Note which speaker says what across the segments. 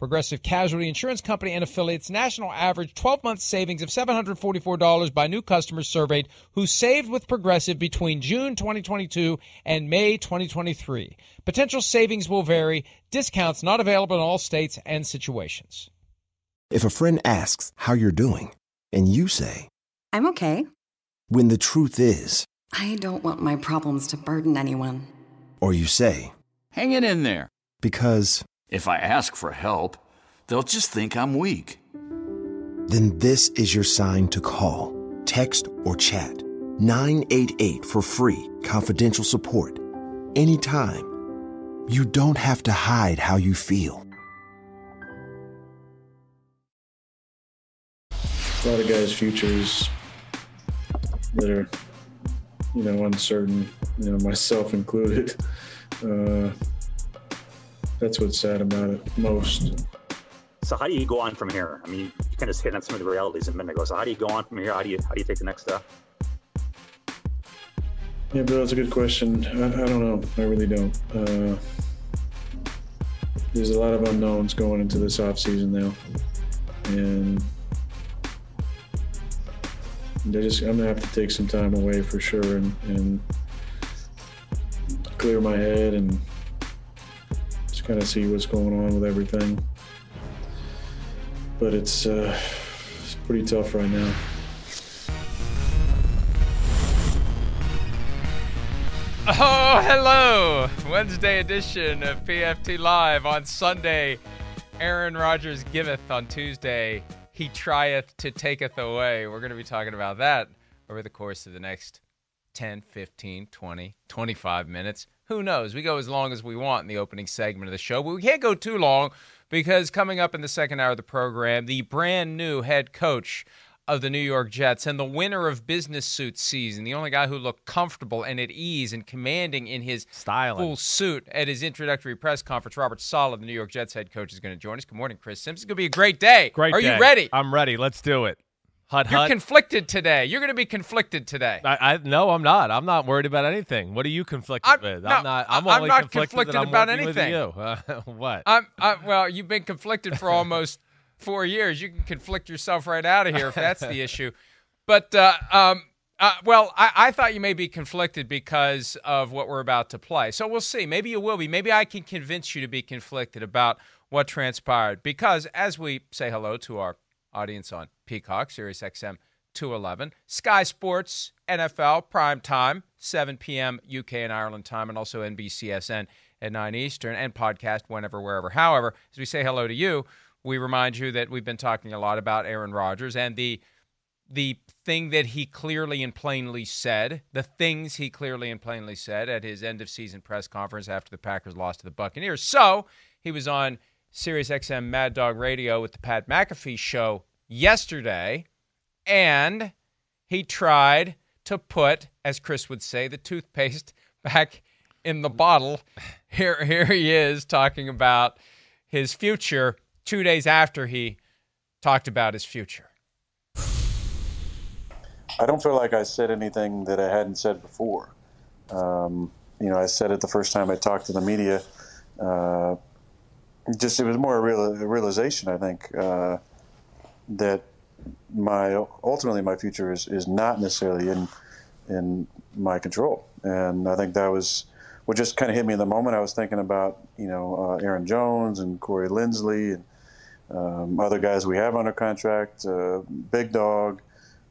Speaker 1: Progressive Casualty Insurance Company and affiliates national average 12 month savings of $744 by new customers surveyed who saved with Progressive between June 2022 and May 2023. Potential savings will vary, discounts not available in all states and situations.
Speaker 2: If a friend asks how you're doing, and you say,
Speaker 3: I'm okay,
Speaker 2: when the truth is,
Speaker 3: I don't want my problems to burden anyone.
Speaker 2: or you say,
Speaker 4: Hang it in there.
Speaker 2: because,
Speaker 4: If I ask for help, they'll just think I'm weak.
Speaker 2: then this is your sign to call, text, or chat 988 for free, confidential support. Anytime. You don't have to hide how you feel.
Speaker 5: a lot of guys' futures that are, you know, uncertain. You know, myself included. Uh, that's what's sad about it most.
Speaker 6: So how do you go on from here? I mean, you kind of hit on some of the realities a minute ago. So how do you go on from here? How do you how do you take the next step?
Speaker 5: Yeah, Bill, that's a good question. I, I don't know. I really don't. Uh, there's a lot of unknowns going into this off season now, and they just I'm gonna have to take some time away for sure and, and clear my head and kind of see what's going on with everything. But it's uh, it's pretty tough right now.
Speaker 1: Oh, hello! Wednesday edition of PFT Live on Sunday. Aaron Rodgers giveth on Tuesday. He trieth to taketh away. We're going to be talking about that over the course of the next 10, 15, 20, 25 minutes. Who knows? We go as long as we want in the opening segment of the show, but we can't go too long because coming up in the second hour of the program, the brand new head coach of the New York Jets and the winner of business suit season, the only guy who looked comfortable and at ease and commanding in his
Speaker 7: Styling.
Speaker 1: full suit at his introductory press conference. Robert Saleh, the New York Jets head coach, is going to join us. Good morning, Chris Sims. It's going to be a great day.
Speaker 7: Great
Speaker 1: Are
Speaker 7: day.
Speaker 1: you ready?
Speaker 7: I'm ready. Let's do it. Hut
Speaker 1: You're
Speaker 7: hut.
Speaker 1: conflicted today. You're going to be conflicted today.
Speaker 7: I, I no, I'm not. I'm not worried about anything. What are you conflicted
Speaker 1: I'm-
Speaker 7: with?
Speaker 1: no,
Speaker 7: I'm not. I'm,
Speaker 1: I'm
Speaker 7: only
Speaker 1: not
Speaker 7: conflicted,
Speaker 1: conflicted
Speaker 7: I'm
Speaker 1: about anything.
Speaker 7: You. Uh, what?
Speaker 1: I'm, I, well, you've been conflicted for almost four years. You can conflict yourself right out of here if that's the issue. But, uh, um, uh, well, I, I thought you may be conflicted because of what we're about to play. So we'll see. Maybe you will be. Maybe I can convince you to be conflicted about what transpired. Because as we say hello to our audience on Peacock, Sirius XM 211, Sky Sports, NFL, prime time, 7 p.m. UK and Ireland time, and also NBCSN at 9 Eastern, and podcast whenever, wherever. However, as we say hello to you, we remind you that we've been talking a lot about Aaron Rodgers and the the thing that he clearly and plainly said, the things he clearly and plainly said at his end of season press conference after the Packers lost to the Buccaneers. So he was on Sirius XM Mad Dog Radio with the Pat McAfee show yesterday, and he tried to put, as Chris would say, the toothpaste back in the bottle. Here, here he is talking about his future two days after he talked about his future.
Speaker 5: I don't feel like I said anything that I hadn't said before. Um, you know, I said it the first time I talked to the media. Uh, just it was more a, real, a realization, I think, uh, that my ultimately my future is, is not necessarily in in my control, and I think that was what just kind of hit me in the moment. I was thinking about you know uh, Aaron Jones and Corey Linsley and um, other guys we have under contract, uh, Big Dog,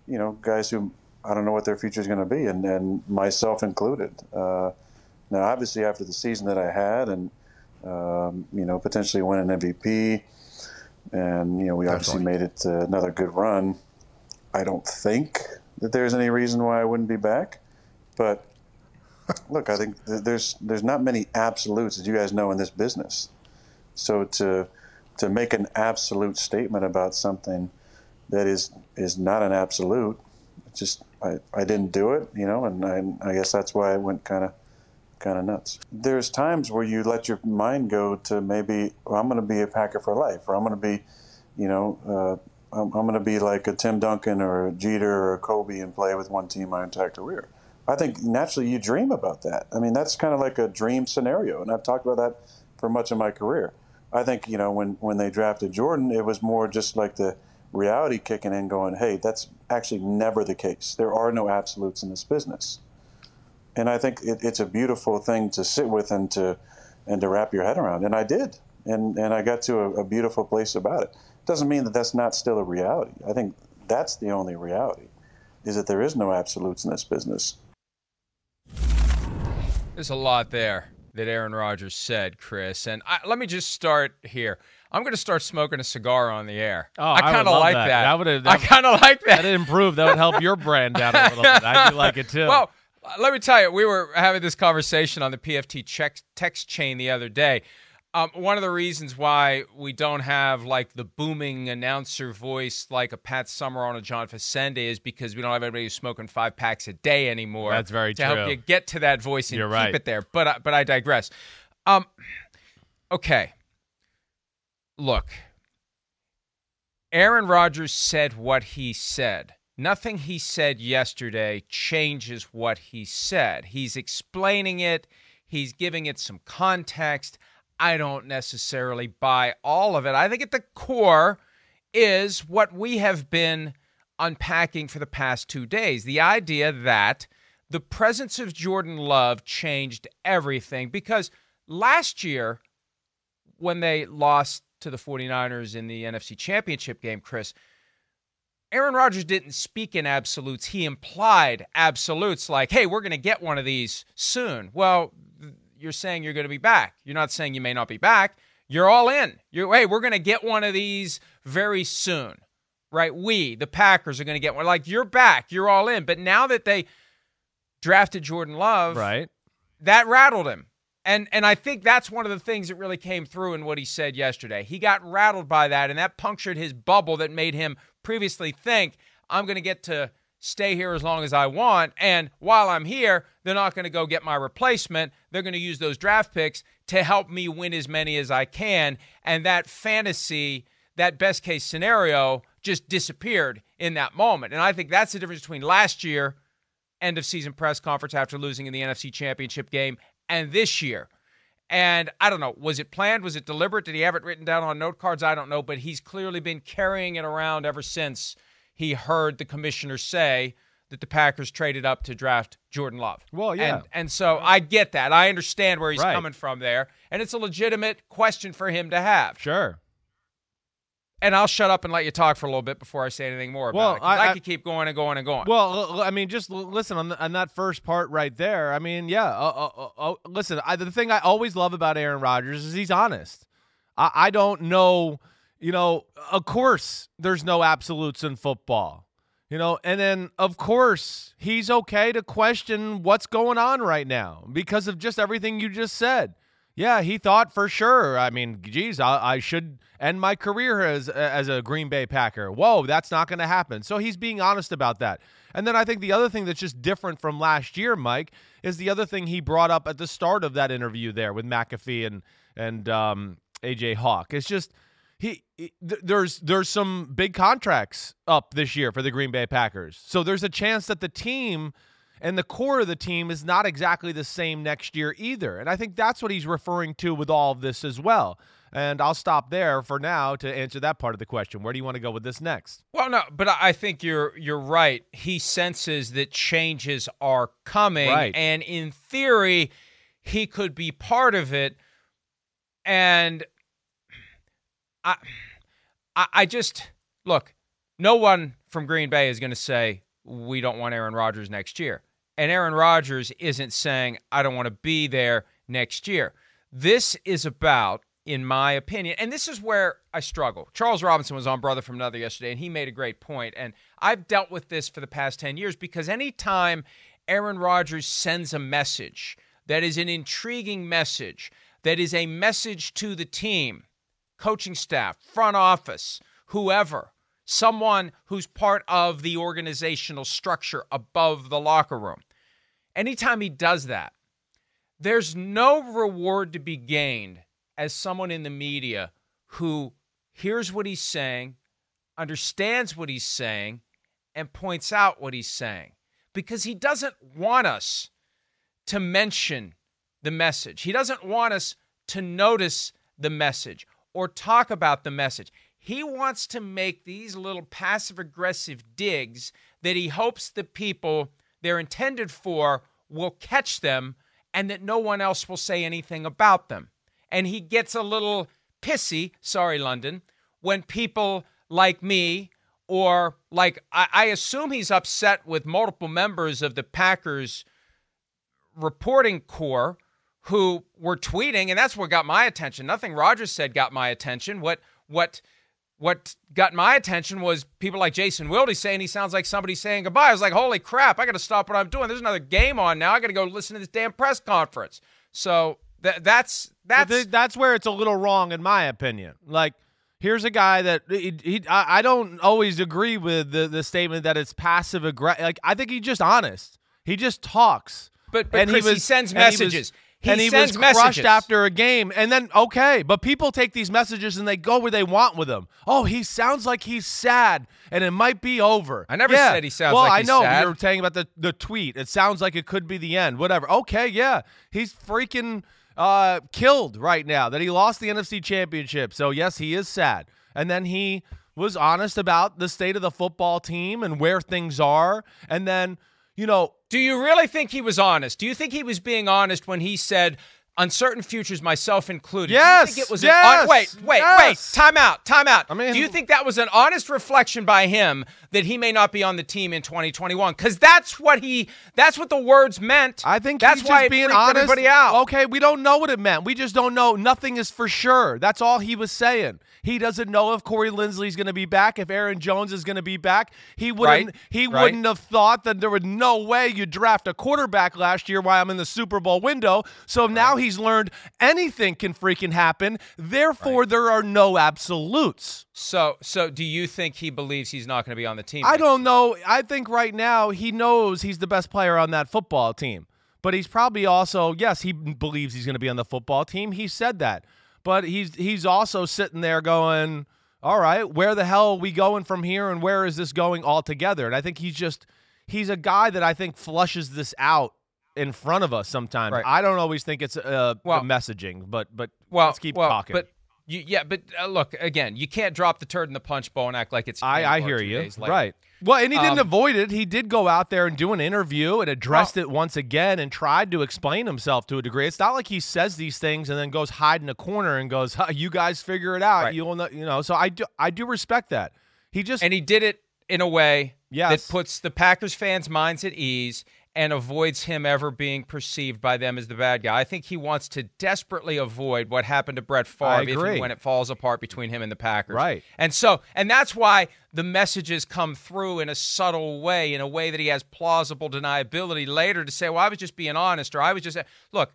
Speaker 5: you know, guys who I don't know what their future is going to be, and, and myself included. Uh, now, obviously, after the season that I had, and um, you know, potentially win an MVP, and you know, we obviously made it another good run. I don't think that there's any reason why I wouldn't be back, but look, I think there's there's not many absolutes, as you guys know, in this business. So to to make an absolute statement about something that is is not an absolute, just I, I didn't do it, you know, and I, I guess that's why I went kind of kind of nuts. There's times where you let your mind go to maybe well, I'm going to be a Packer for life, or I'm going to be, you know, uh, I'm, I'm going to be like a Tim Duncan or a Jeter or a Kobe and play with one team my entire career. I think naturally you dream about that. I mean, that's kind of like a dream scenario, and I've talked about that for much of my career. I think you know when when they drafted Jordan, it was more just like the reality kicking in, going, "Hey, that's actually never the case. There are no absolutes in this business." And I think it, it's a beautiful thing to sit with and to and to wrap your head around. And I did, and and I got to a, a beautiful place about it. Doesn't mean that that's not still a reality. I think that's the only reality, is that there is no absolutes in this business.
Speaker 1: There's a lot there that Aaron Rodgers said, Chris. And I, let me just start here. I'm going to start smoking a cigar on the air.
Speaker 7: Oh,
Speaker 1: I kind of like
Speaker 7: that.
Speaker 1: that.
Speaker 7: that would
Speaker 1: I kind of like that.
Speaker 7: That improve. That would help your brand out a little bit. I do like it too.
Speaker 1: Well, let me tell you, we were having this conversation on the PFT check, text chain the other day. Um, one of the reasons why we don't have like the booming announcer voice like a Pat Summerall or a John Facenda is because we don't have anybody who's smoking five packs a day anymore.
Speaker 7: That's very true.
Speaker 1: to
Speaker 7: true.
Speaker 1: help you get to that voice and
Speaker 7: You're
Speaker 1: keep
Speaker 7: right.
Speaker 1: it there. But I- but I digress. Um, okay. Look, Aaron Rodgers said what he said. Nothing he said yesterday changes what he said. He's explaining it, he's giving it some context. I don't necessarily buy all of it. I think at the core is what we have been unpacking for the past two days the idea that the presence of Jordan Love changed everything because last year, when they lost to the 49ers in the NFC Championship game, Chris, Aaron Rodgers didn't speak in absolutes. He implied absolutes like, hey, we're going to get one of these soon. Well, you're saying you're going to be back. You're not saying you may not be back. You're all in. You're, hey, we're going to get one of these very soon, right? We, the Packers, are going to get one. Like, you're back. You're all in. But now that they drafted Jordan Love,
Speaker 7: right.
Speaker 1: that rattled him. And and I think that's one of the things that really came through in what he said yesterday. He got rattled by that and that punctured his bubble that made him previously think I'm going to get to stay here as long as I want and while I'm here, they're not going to go get my replacement. They're going to use those draft picks to help me win as many as I can and that fantasy, that best case scenario just disappeared in that moment. And I think that's the difference between last year end of season press conference after losing in the NFC Championship game and this year. And I don't know, was it planned? Was it deliberate? Did he have it written down on note cards? I don't know, but he's clearly been carrying it around ever since he heard the commissioner say that the Packers traded up to draft Jordan Love.
Speaker 7: Well, yeah.
Speaker 1: And, and so I get that. I understand where he's
Speaker 7: Right.
Speaker 1: coming from there. And it's a legitimate question for him to have.
Speaker 7: Sure.
Speaker 1: And I'll shut up and let you talk for a little bit before I say anything more about
Speaker 7: Well,
Speaker 1: it. 'cause
Speaker 7: I-
Speaker 1: I, could keep going and going and going.
Speaker 7: Well, I mean, just l- listen on, the, on that first part right there. I mean, yeah. Uh, uh, uh, uh, listen, I, the thing I always love about Aaron Rodgers is he's honest. I, I don't know, you know, of course, there's no absolutes in football, you know, and then of course, he's okay to question what's going on right now because of just everything you just said. Yeah, he thought for sure. I mean, geez, I, I should end my career as as a Green Bay Packer. Whoa, that's not going to happen. So he's being honest about that. And then I think the other thing that's just different from last year, Mike, is the other thing he brought up at the start of that interview there with McAfee and and um, AJ Hawk. It's just he, he- th- there's there's some big contracts up this year for the Green Bay Packers. So there's a chance that the team and the core of the team is not exactly the same next year either. And I think that's what he's referring to with all of this as well. And I'll stop there for now to answer that part of the question. Where do you want to go with this next?
Speaker 1: Well, no, but I think you're you're right. He senses that changes are coming,
Speaker 7: Right.
Speaker 1: and in theory, he could be part of it. And I, I, I just look. No one from Green Bay is going to say we don't want Aaron Rodgers next year. And Aaron Rodgers isn't saying, I don't want to be there next year. This is about, in my opinion, and this is where I struggle. Charles Robinson was on Brother from Another yesterday, and he made a great point. And I've dealt with this for the past 10 years because anytime Aaron Rodgers sends a message that is an intriguing message, that is a message to the team, coaching staff, front office, whoever, someone who's part of the organizational structure above the locker room. Anytime he does that, there's no reward to be gained as someone in the media who hears what he's saying, understands what he's saying, and points out what he's saying because he doesn't want us to mention the message. He doesn't want us to notice the message or talk about the message. He wants to make these little passive aggressive digs that he hopes the people they're intended for will catch them and that no one else will say anything about them. And he gets a little pissy, sorry, London, when people like me or like I, I, assume he's upset with multiple members of the Packers reporting corps who were tweeting, and that's what got my attention. Nothing Rodgers said got my attention. What what what got my attention was people like Jason Wilde saying he sounds like somebody saying goodbye. I was like, holy crap, I got to stop what I'm doing. There's another game on now. I got to go listen to this damn press conference. So th- that's that's
Speaker 7: that's where it's a little wrong, in my opinion. Like here's a guy that he, he I, I, don't always agree with the, the statement that it's passive aggressive. Like I think he's just honest. He just talks.
Speaker 1: But, but and Chris, he, was, he sends messages.
Speaker 7: He and he was crushed after a game. And then okay, but people take these messages and they go where they want with them. Oh, he sounds like he's sad, and it might be over.
Speaker 1: I never
Speaker 7: yeah.
Speaker 1: said he sounds
Speaker 7: well,
Speaker 1: like
Speaker 7: I know
Speaker 1: sad.
Speaker 7: you were saying about the the tweet. It sounds like it could be the end. Whatever. Okay, yeah, he's freaking uh, killed right now that he lost the NFC Championship. So yes, he is sad and then he was honest about the state of the football team and where things are. And then, you know,
Speaker 1: do you really think he was honest? Do you think he was being honest when he said uncertain futures, myself included.
Speaker 7: Yes.
Speaker 1: it was
Speaker 7: yes,
Speaker 1: an, wait, wait,
Speaker 7: yes.
Speaker 1: wait. Time out. Time out.
Speaker 7: I mean,
Speaker 1: do you think that was an honest reflection by him that he may not be on the team in 2021? Because that's what he. That's what the words meant.
Speaker 7: I think
Speaker 1: that's
Speaker 7: why
Speaker 1: just
Speaker 7: being
Speaker 1: honest. Everybody out.
Speaker 7: Okay, we don't know what it meant. We just don't know. Nothing is for sure. That's all he was saying. He doesn't know if Corey Linsley's going to be back, if Aaron Jones is going to be back. He wouldn't.
Speaker 1: Right.
Speaker 7: He
Speaker 1: right.
Speaker 7: wouldn't have thought that there was no way you draft a quarterback last year while I'm in the Super Bowl window. So right. now he's learned anything can freaking happen. Therefore, there are no absolutes.
Speaker 1: So, so do you think he believes he's not going to be on the team?
Speaker 7: I don't know. I think right now he knows he's the best player on that football team. But he's probably also, yes, he believes he's going to be on the football team. He said that but he's he's also sitting there going, "All right, where the hell are we going from here, and where is this going altogether?" And I think he's just he's a guy that I think flushes this out in front of us sometimes.
Speaker 1: Right.
Speaker 7: I don't always think it's uh,
Speaker 1: well,
Speaker 7: messaging, but but
Speaker 1: well,
Speaker 7: let's keep
Speaker 1: well,
Speaker 7: talking.
Speaker 1: But you, yeah, but uh, look again. You can't drop the turd in the punch bowl and act like it's.
Speaker 7: I, I hear you. Right. Well, and he didn't
Speaker 1: um,
Speaker 7: avoid it. He did go out there and do an interview and addressed well, it once again and tried to explain himself to a degree. It's not like he says these things and then goes hide in a corner and goes, huh, "You guys figure it out."
Speaker 1: Right.
Speaker 7: You will know, you know. So I do, I do respect that. He just
Speaker 1: and he did it in a way
Speaker 7: yes.
Speaker 1: that puts the Packers fans' minds at ease and avoids him ever being perceived by them as the bad guy. I think he wants to desperately avoid what happened to Brett Favre if when it falls apart between him and the Packers.
Speaker 7: Right.
Speaker 1: And so, and that's why the messages come through in a subtle way, in a way that he has plausible deniability later to say, well, I was just being honest, or I was just, look,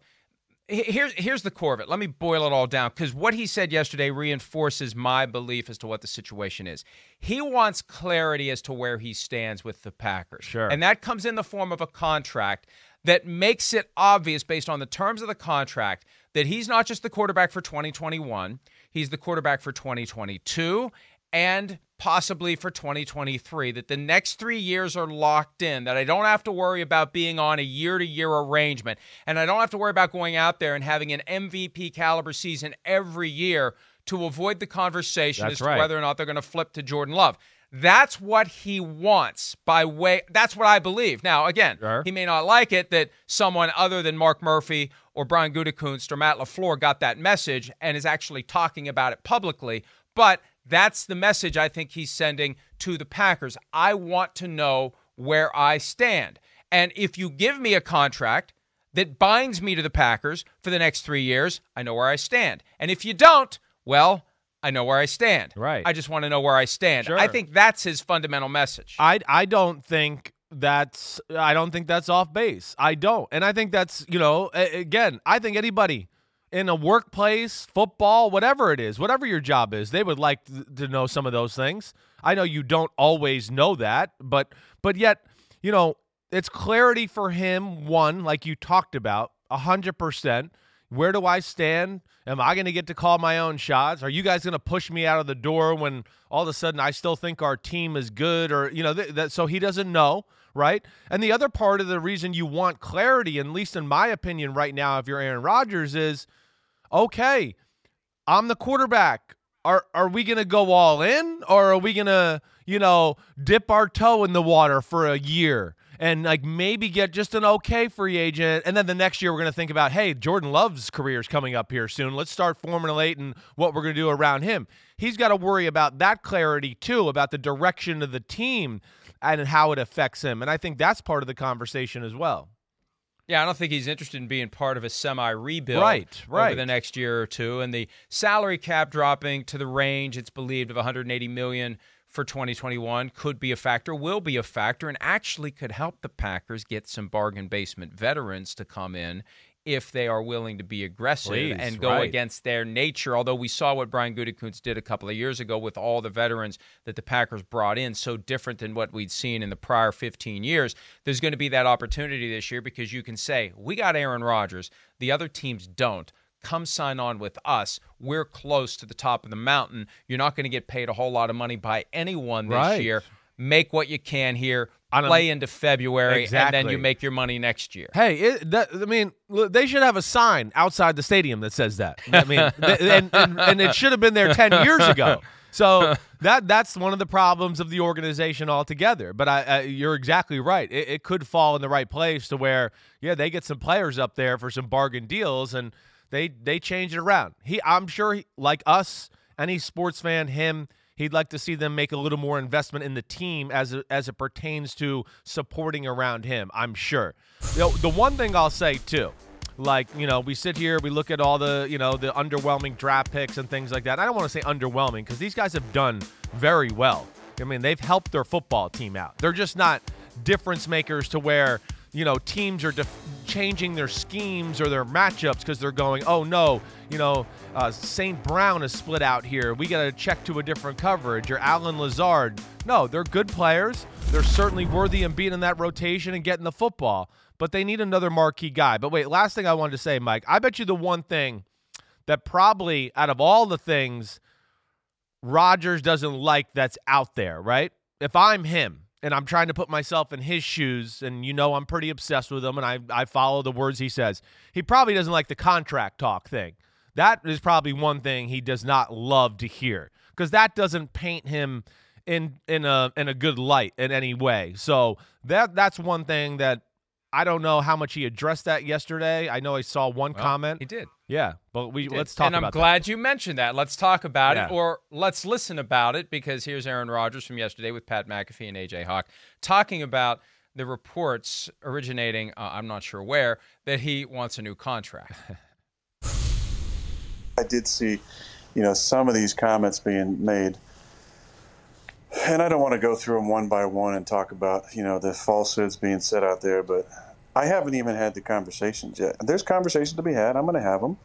Speaker 1: here's here's the core of it. Let me boil it all down because what he said yesterday reinforces my belief as to what the situation is. He wants clarity as to where he stands with the Packers.
Speaker 7: Sure.
Speaker 1: And that comes in the form of a contract that makes it obvious based on the terms of the contract that he's not just the quarterback for 2021, he's the quarterback for 2022 and possibly for 2023 that the next 3 years are locked in that I don't have to worry about being on a year to year arrangement and I don't have to worry about going out there and having an MVP caliber season every year to avoid the conversation
Speaker 7: That's
Speaker 1: as
Speaker 7: right.
Speaker 1: to whether or not they're going to flip to Jordan Love. That's what he wants by way that's what I believe. Now, again,
Speaker 7: sure.
Speaker 1: he may not like it that someone other than Mark Murphy or Brian Gutekunst or Matt LaFleur got that message and is actually talking about it publicly, but that's the message I think he's sending to the Packers. I want to know where I stand. And if you give me a contract that binds me to the Packers for the next three years, I know where I stand. And if you don't, well, I know where I stand.
Speaker 7: Right.
Speaker 1: I just want to know where I stand.
Speaker 7: Sure.
Speaker 1: I think that's his fundamental message.
Speaker 7: I I don't think that's I don't think that's off base. I don't. And I think that's, you know, again, I think anybody in a workplace, football, whatever it is, whatever your job is, they would like to know some of those things. I know you don't always know that, but but yet, you know, it's clarity for him one like you talked about, 100%. Where do I stand? Am I going to get to call my own shots? Are you guys going to push me out of the door when all of a sudden I still think our team is good or you know th- that so he doesn't know, right? And the other part of the reason you want clarity, at least in my opinion right now if you're Aaron Rodgers is okay, I'm the quarterback. Are are we to go all in or are we to, you know, dip our toe in the water for a year? and like maybe get just an okay free agent. And then the next year we're to think about, hey, Jordan Love's career is coming up here soon. Let's start formulating what we're to do around him. He's got to worry about that clarity too, about the direction of the team and how it affects him. And I think that's part of the conversation as well.
Speaker 1: Yeah, I don't think he's interested in being part of a semi rebuild
Speaker 7: Right, right.
Speaker 1: over the next year or two. And the salary cap dropping to the range, it's believed, of 180 million for 2021 could be a factor, will be a factor, and actually could help the Packers get some bargain basement veterans to come in if they are willing to be aggressive
Speaker 7: Please,
Speaker 1: and go
Speaker 7: right.
Speaker 1: against their nature. Although we saw what Brian Gutekunst did a couple of years ago with all the veterans that the Packers brought in, so different than what we'd seen in the prior 15 years. There's going to be that opportunity this year because you can say, we got Aaron Rodgers, the other teams don't. Come sign on with us. We're close to the top of the mountain. You're not going to get paid a whole lot of money by anyone this
Speaker 7: Right.
Speaker 1: year. Make what you can here. Play into February, and then you make your money next year.
Speaker 7: Hey, it, that, I mean, they should have a sign outside the stadium that says that. I mean, and, and, and it should have been there 10 years ago. So that that's one of the problems of the organization altogether. But I, I you're exactly right. It, it could fall in the right place to where, yeah, they get some players up there for some bargain deals, and they they change it around. He, I'm sure, he, like us, any sports fan, him, he'd like to see them make a little more investment in the team as it, as it pertains to supporting around him. I'm sure. You know, the one thing I'll say too, like you know, we sit here, we look at all the you know the underwhelming draft picks and things like that. I don't want to say underwhelming because these guys have done very well. I mean, they've helped their football team out. They're just not difference makers to where you know teams are def- changing their schemes or their matchups because they're going, oh no, you know, uh, St. Brown is split out here. We got to check to a different coverage or Allen Lazard. No, they're good players. They're certainly worthy in being in that rotation and getting the football, but they need another marquee guy. But wait, last thing I wanted to say, Mike, I bet you the one thing that probably out of all the things Rodgers doesn't like that's out there, right? If I'm him and I'm trying to put myself in his shoes, and you know I'm pretty obsessed with him and I, I follow the words he says, he probably doesn't like the contract talk thing. That is probably one thing he does not love to hear because that doesn't paint him in in a in a good light in any way. So that that's one thing that I don't know how much he addressed that yesterday. I know I saw one
Speaker 1: Well,
Speaker 7: comment.
Speaker 1: He did.
Speaker 7: Yeah, but we let's talk
Speaker 1: and I'm
Speaker 7: about that.
Speaker 1: glad you mentioned that. Let's talk about it, or let's listen about it, because here's Aaron Rodgers from yesterday with Pat McAfee and AJ Hawk talking about the reports originating, uh, I'm not sure where, that he wants a new contract.
Speaker 5: I did see, you know, some of these comments being made, and I don't want to go through them one by one and talk about, you know, the falsehoods being said out there, but I haven't even had the conversations yet. There's conversations to be had. I'm going to have them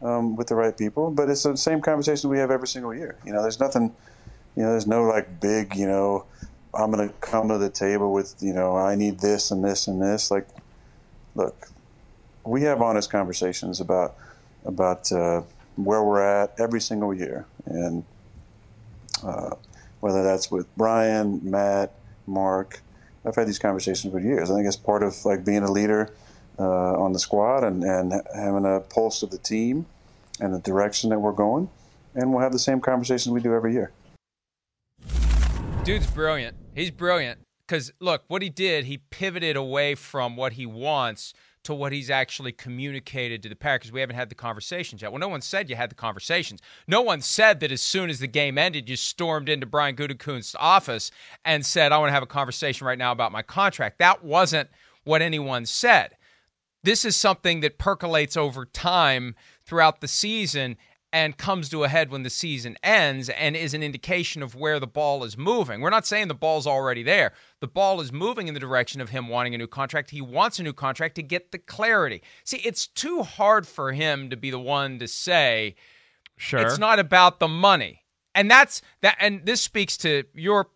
Speaker 5: um, with the right people, but it's the same conversation we have every single year. You know, there's nothing, you know, there's no like big, you know, I'm going to come to the table with, you know, I need this and this and this. Like, look, we have honest conversations about about uh, where we're at every single year, and uh, whether that's with Brian, Matt, Mark. I've had these conversations for years. I think it's part of like being a leader uh, on the squad and, and having a pulse of the team and the direction that we're going. And we'll have the same conversations we do every year.
Speaker 1: Dude's brilliant. He's brilliant because look, what he did, he pivoted away from what he wants to what he's actually communicated to the Packers. We haven't had the conversations yet. Well, no one said you had the conversations. No one said that as soon as the game ended, you stormed into Brian Gutekunst's office and said, I want to have a conversation right now about my contract. That wasn't what anyone said. This is something that percolates over time throughout the season and comes to a head when the season ends and is an indication of where the ball is moving. We're not saying the ball's already there. The ball is moving in the direction of him wanting a new contract. He wants a new contract to get the clarity. See, it's too hard for him to be the one to say
Speaker 7: Sure.
Speaker 1: it's not about the money. And that's that and this speaks to your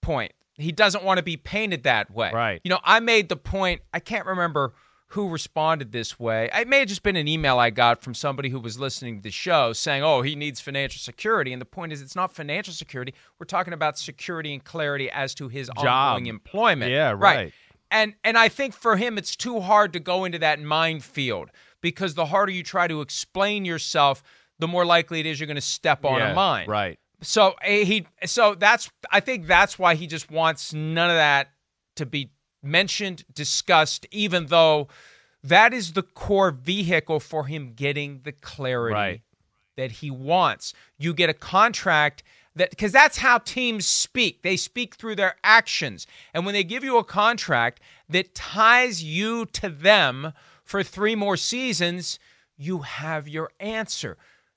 Speaker 1: point. He doesn't want to be painted that way.
Speaker 7: Right.
Speaker 1: You know, I made the point, I can't remember who responded this way. It may have just been an email I got from somebody who was listening to the show saying, oh, he needs financial security. And the point is, it's not financial security. We're talking about security and clarity as to his
Speaker 7: Job.
Speaker 1: ongoing employment.
Speaker 7: Yeah, right.
Speaker 1: And and I think for him it's too hard to go into that minefield because the harder you try to explain yourself, the more likely it is you're going to step on
Speaker 7: Yeah,
Speaker 1: a mine.
Speaker 7: Right.
Speaker 1: So eh, he so that's I think that's why he just wants none of that to be mentioned, discussed, even though that is the core vehicle for him getting the clarity
Speaker 7: Right.
Speaker 1: that he wants. You get a contract that because that's how teams speak. They speak through their actions. And when they give you a contract that ties you to them for three more seasons, you have your answer.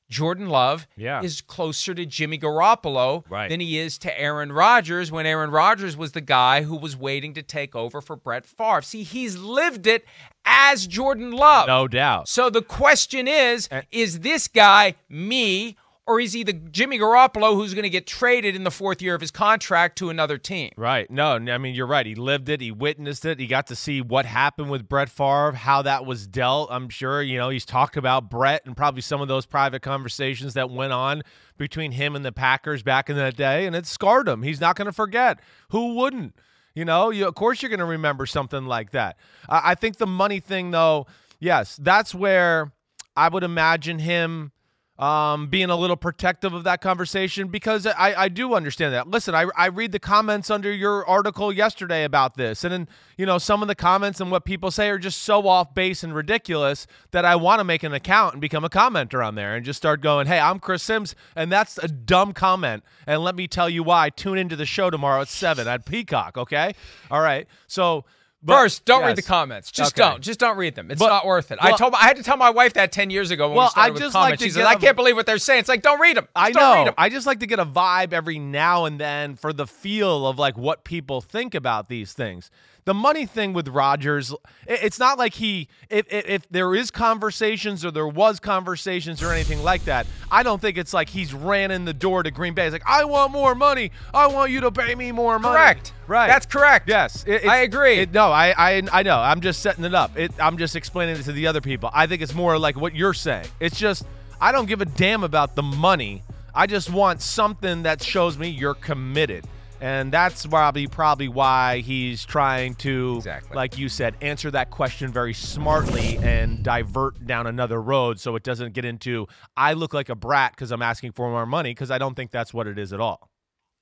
Speaker 1: Jordan Love
Speaker 7: Yeah.
Speaker 1: is closer to Jimmy Garoppolo
Speaker 7: Right.
Speaker 1: than he is to Aaron Rodgers when Aaron Rodgers was the guy who was waiting to take over for Brett Favre. See, he's lived it as Jordan Love.
Speaker 7: No doubt.
Speaker 1: So the question is
Speaker 7: And-
Speaker 1: is this guy me or is he the Jimmy Garoppolo who's going to get traded in the fourth year of his contract to another team?
Speaker 7: Right. No, I mean, you're right. He lived it. He witnessed it. He got to see what happened with Brett Favre, how that was dealt. I'm sure, you know, he's talked about Brett and probably some of those private conversations that went on between him and the Packers back in that day, and it scarred him. He's not going to forget. Who wouldn't? You know, you, of course you're going to remember something like that. I, I think the money thing, though, yes, that's where I would imagine him um, being a little protective of that conversation because I, I do understand that. Listen, I, I read the comments under your article yesterday about this, and then you know some of the comments and what people say are just so off base and ridiculous that I want to make an account and become a commenter on there and just start going, "Hey, I'm Chris Sims," and that's a dumb comment. And let me tell you why. Tune into the show tomorrow at seven at Peacock. Okay, all right. So. But-
Speaker 1: First, don't read the comments. Just
Speaker 7: Okay.
Speaker 1: don't. Just don't read them. It's
Speaker 7: But-
Speaker 1: not worth it. I told. I had to tell my wife that ten years ago when
Speaker 7: Well,
Speaker 1: we started
Speaker 7: I just like
Speaker 1: comments.
Speaker 7: to
Speaker 1: she said, "I can't believe what they're saying." It's like, don't read them.
Speaker 7: I
Speaker 1: Just don't read
Speaker 7: know.
Speaker 1: 'em.
Speaker 7: I just like to get a vibe every now and then for the feel of like what people think about these things. The money thing with Rodgers, i- it's not like he if, if if there is conversations or there was conversations or anything like that. I don't think it's like he's ran in the door to Green Bay. It's like I want more money. I want you to pay me more money.
Speaker 1: Correct.
Speaker 7: Right.
Speaker 1: That's correct.
Speaker 7: Yes, it-
Speaker 1: I agree.
Speaker 7: it- no, I, I I know. I'm just setting it up. It, I'm just explaining it to the other people. I think it's more like what you're saying. It's just I don't give a damn about the money. I just want something that shows me you're committed. And that's probably probably why he's trying to,
Speaker 1: Exactly.
Speaker 7: like you said, answer that question very smartly and divert down another road so it doesn't get into I look like a brat because I'm asking for more money because I don't think that's what it is at all.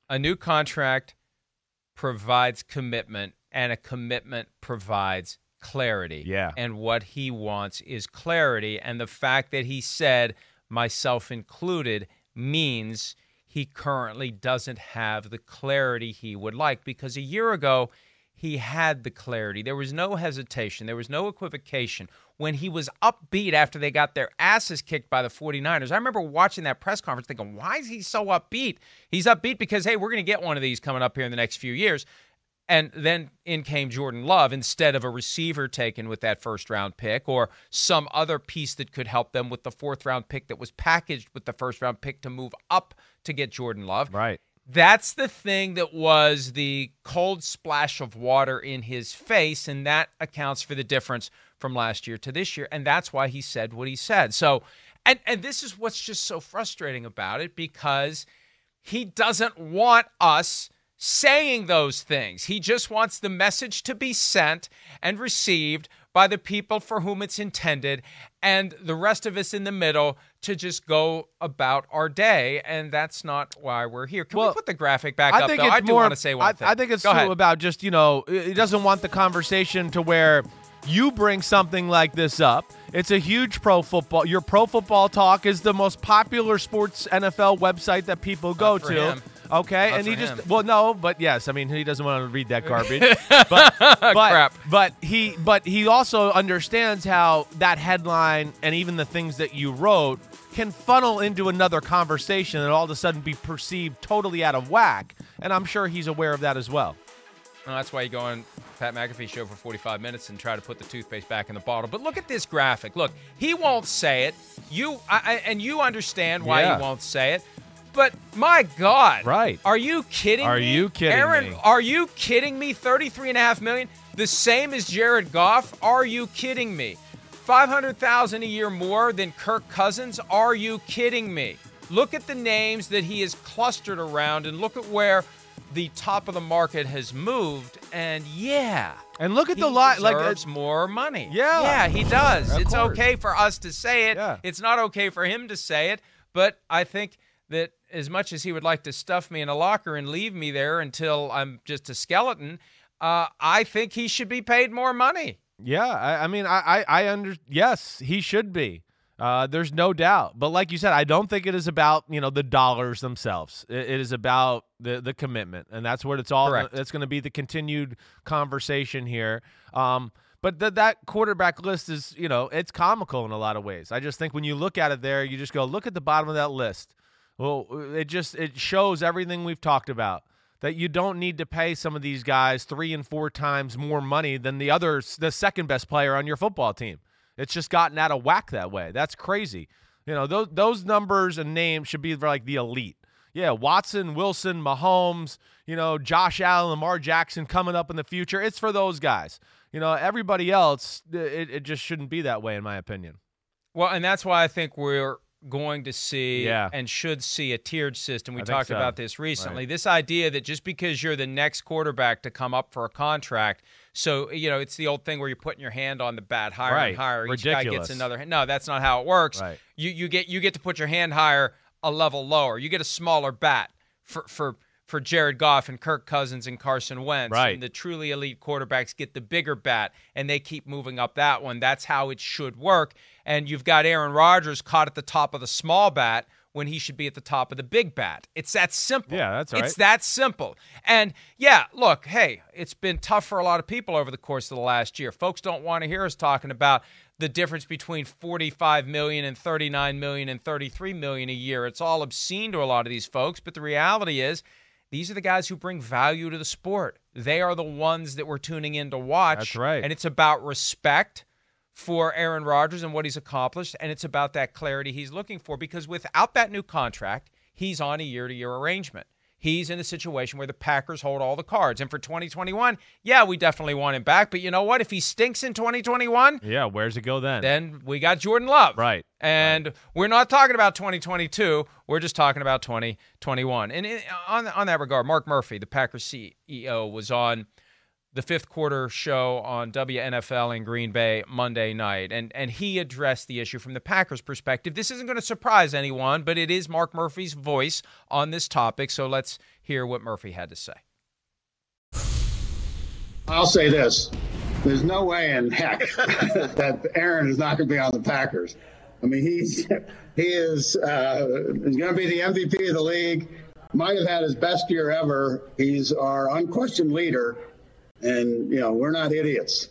Speaker 1: a new contract provides commitment and a commitment provides clarity.
Speaker 7: Yeah.
Speaker 1: And what he wants is clarity. And the fact that he said, myself included, means he currently doesn't have the clarity he would like because a year ago, he had the clarity. There was no hesitation. There was no equivocation. When he was upbeat after they got their asses kicked by the 49ers, I remember watching that press conference thinking, why is he so upbeat? He's upbeat because, hey, we're going to get one of these coming up here in the next few years. And then in came Jordan Love instead of a receiver taken with that first round pick or some other piece that could help them with the fourth round pick that was packaged with the first round pick to move up to get Jordan Love.
Speaker 7: Right.
Speaker 1: That's the thing that was the cold splash of water in his face, and that accounts for the difference from last year to this year. And that's why he said what he said. So, and and this is what's just so frustrating about it because he doesn't want us saying those things. He just wants the message to be sent and received by the people for whom it's intended, and the rest of us in the middle to just go about our day. And that's not why we're here. Can
Speaker 7: Well,
Speaker 1: we put the graphic back
Speaker 7: I
Speaker 1: up,
Speaker 7: think
Speaker 1: though?
Speaker 7: it's
Speaker 1: I do
Speaker 7: more,
Speaker 1: want to say one
Speaker 7: I,
Speaker 1: thing.
Speaker 7: I think it's about just you know he doesn't want the conversation to where you bring something like this up. It's a huge pro football. Your pro football talk is the most popular sports NFL website that people go to.
Speaker 1: him.
Speaker 7: Okay,
Speaker 1: Not
Speaker 7: and he
Speaker 1: for
Speaker 7: just well no, but yes, I mean he doesn't want to read that garbage. but but,
Speaker 1: Crap.
Speaker 7: but he but he also understands how that headline and even the things that you wrote can funnel into another conversation and all of a sudden be perceived totally out of whack. And I'm sure he's aware of that as well.
Speaker 1: Well, that's why you go on Pat McAfee show for 45 minutes and try to put the toothpaste back in the bottle. But look at this graphic. Look, he won't say it. You I, I- and you understand why
Speaker 7: Yeah.
Speaker 1: he won't say it. But my God,
Speaker 7: Right.
Speaker 1: Are you kidding
Speaker 7: Are
Speaker 1: me?
Speaker 7: you kidding
Speaker 1: Aaron,
Speaker 7: me?
Speaker 1: Are you kidding me? 33 and a half million, the same as Jared Goff. Are you kidding me? 500,000 a year more than Kirk Cousins. Are you kidding me? Look at the names that he has clustered around and look at where the top of the market has moved. And yeah,
Speaker 7: And look at the lot like
Speaker 1: deserves more money.
Speaker 7: Yeah.
Speaker 1: yeah, he does.
Speaker 7: Of
Speaker 1: it's
Speaker 7: course.
Speaker 1: okay for us to say it.
Speaker 7: Yeah.
Speaker 1: It's not okay for him to say it. But I think that as much as he would like to stuff me in a locker and leave me there until I'm just a skeleton, uh, I think he should be paid more money.
Speaker 7: Yeah, I, I mean, I, I, I under yes, he should be. Uh, there's no doubt. But like you said, I don't think it is about you know the dollars themselves. It, it is about the the commitment, and that's what it's all.
Speaker 1: Correct.
Speaker 7: That's going to be the continued conversation here. Um, but th- that quarterback list is you know it's comical in a lot of ways. I just think when you look at it there, you just go look at the bottom of that list. Well, uh, it just it shows everything we've talked about that you don't need to pay some of these guys three and four times more money than the other the second best player on your football team. It's just gotten out of whack that way. That's crazy. You know, those those numbers and names should be for like the elite. Yeah, Watson, Wilson, Mahomes, you know, Josh Allen, Lamar Jackson coming up in the future. It's for those guys. You know, everybody else, it, it just shouldn't be that way, in my opinion.
Speaker 1: Well, and that's why I think we're going to see
Speaker 7: Yeah.
Speaker 1: and should see a tiered system. We
Speaker 7: I
Speaker 1: talked
Speaker 7: so.
Speaker 1: about this recently.
Speaker 7: Right.
Speaker 1: This idea that just because you're the next quarterback to come up for a contract, so you know it's the old thing where you're putting your hand on the bat higher
Speaker 7: Right.
Speaker 1: and higher. Each guy gets another. No, that's not how it works.
Speaker 7: Right.
Speaker 1: You you get you get to put your hand higher, a level lower. You get a smaller bat for for. For Jared Goff and Kirk Cousins and Carson Wentz,
Speaker 7: Right.
Speaker 1: and the truly elite quarterbacks get the bigger bat, and they keep moving up that one. That's how it should work. And you've got Aaron Rodgers caught at the top of the small bat when he should be at the top of the big bat. It's that simple.
Speaker 7: Yeah, that's
Speaker 1: It's that simple. And yeah, look, hey, it's been tough for a lot of people over the course of the last year. Folks don't want to hear us talking about the difference between 45 million and 39 million and 33 million a year. It's all obscene to a lot of these folks, but the reality is these are the guys who bring value to the sport. They are the ones that we're tuning in to watch.
Speaker 7: That's right.
Speaker 1: And it's about respect for Aaron Rodgers and what he's accomplished, and it's about that clarity he's looking for because without that new contract, he's on a year to year arrangement. He's in a situation where the Packers hold all the cards. And for 2021, yeah, we definitely want him back. But you know what? If he stinks in 2021,
Speaker 7: Yeah, where's it go then?
Speaker 1: then we got Jordan Love.
Speaker 7: Right.
Speaker 1: And we're not talking about 2022. We're just talking about 2021. And on, on that regard, Mark Murphy, the Packers CEO, was on the fifth quarter show on WNFL in Green Bay Monday night. And, and he addressed the issue from the Packers' perspective. This isn't going to surprise anyone, but it is Mark Murphy's voice on this topic. So let's hear what Murphy had to say.
Speaker 8: I'll say this: there's no way in heck that Aaron is not going to be on the Packers. I mean, he's he is uh, going to be the MVP of the league. Might have had his best year ever. He's our unquestioned leader, and you know we're not idiots.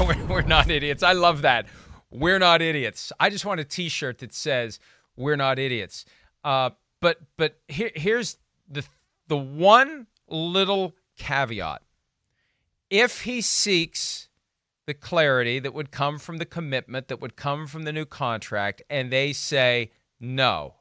Speaker 1: we're, not idiots. I love that. We're not idiots. I just want a T-shirt that says "We're not idiots." Uh, but but here, here's the the one little caveat. If he seeks the clarity that would come from the commitment that would come from the new contract, and they say no,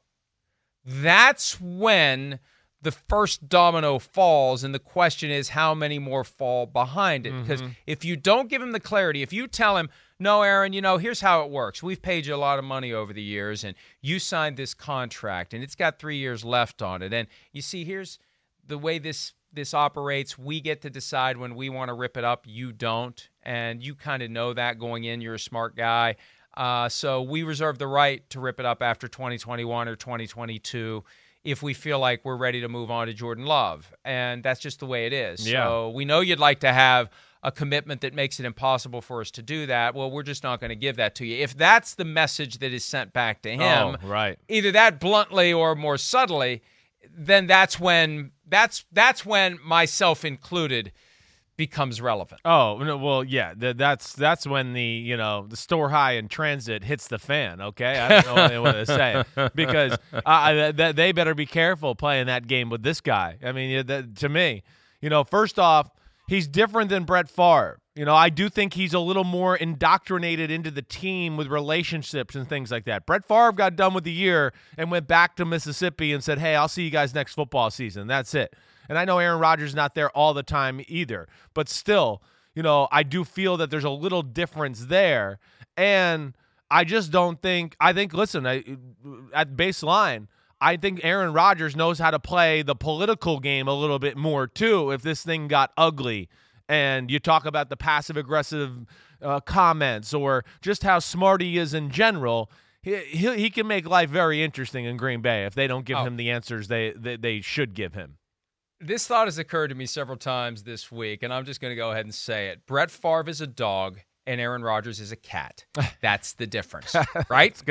Speaker 1: that's when the first domino falls and the question is how many more fall behind it. Because if you don't give him the clarity if you tell him no aaron you know here's how it works. We've paid you a lot of money over the years and you signed this contract and it's got three years left on it. And you see here's the way this this operates. We get to decide when we want to rip it up. You don't. And you kind of know that going in. You're a smart guy. Uh, so we reserve the right to rip it up after 2021 or 2022 if we feel like we're ready to move on to Jordan Love. And that's just the way it is.
Speaker 7: Yeah.
Speaker 1: So we know you'd like to have a commitment that makes it impossible for us to do that. Well, we're just not going to give that to you. If that's the message that is sent back to oh, him,
Speaker 7: Oh, right.
Speaker 1: either that bluntly or more subtly, then that's when that's that's when myself included becomes relevant.
Speaker 7: Oh no, well, yeah, th- that's that's when the you know the store high in transit hits the fan. Okay, I don't know what they want to say because uh, th- th- they better be careful playing that game with this guy. I mean, to me, you know, first off, he's different than Brett Favre. You know, I do think he's a little more indoctrinated into the team with relationships and things like that. Brett Favre got done with the year and went back to Mississippi and said, "Hey, I'll see you guys next football season." That's it. And I know Aaron Rodgers is not there all the time either, but still, you know, I do feel that there's a little difference there. And I just don't think I think listen, I, at baseline, I think Aaron Rodgers knows how to play the political game a little bit more too if this thing got ugly and you talk about the passive aggressive uh, comments or just how smart he is in general. He, he, he can make life very interesting in Green Bay if they don't give
Speaker 1: Oh.
Speaker 7: him the answers they, they they should give him.
Speaker 1: This thought has occurred to me several times this week, and I'm just going to go ahead and say it. Brett Favre is a dog, and Aaron Rodgers is a cat. That's the difference, right?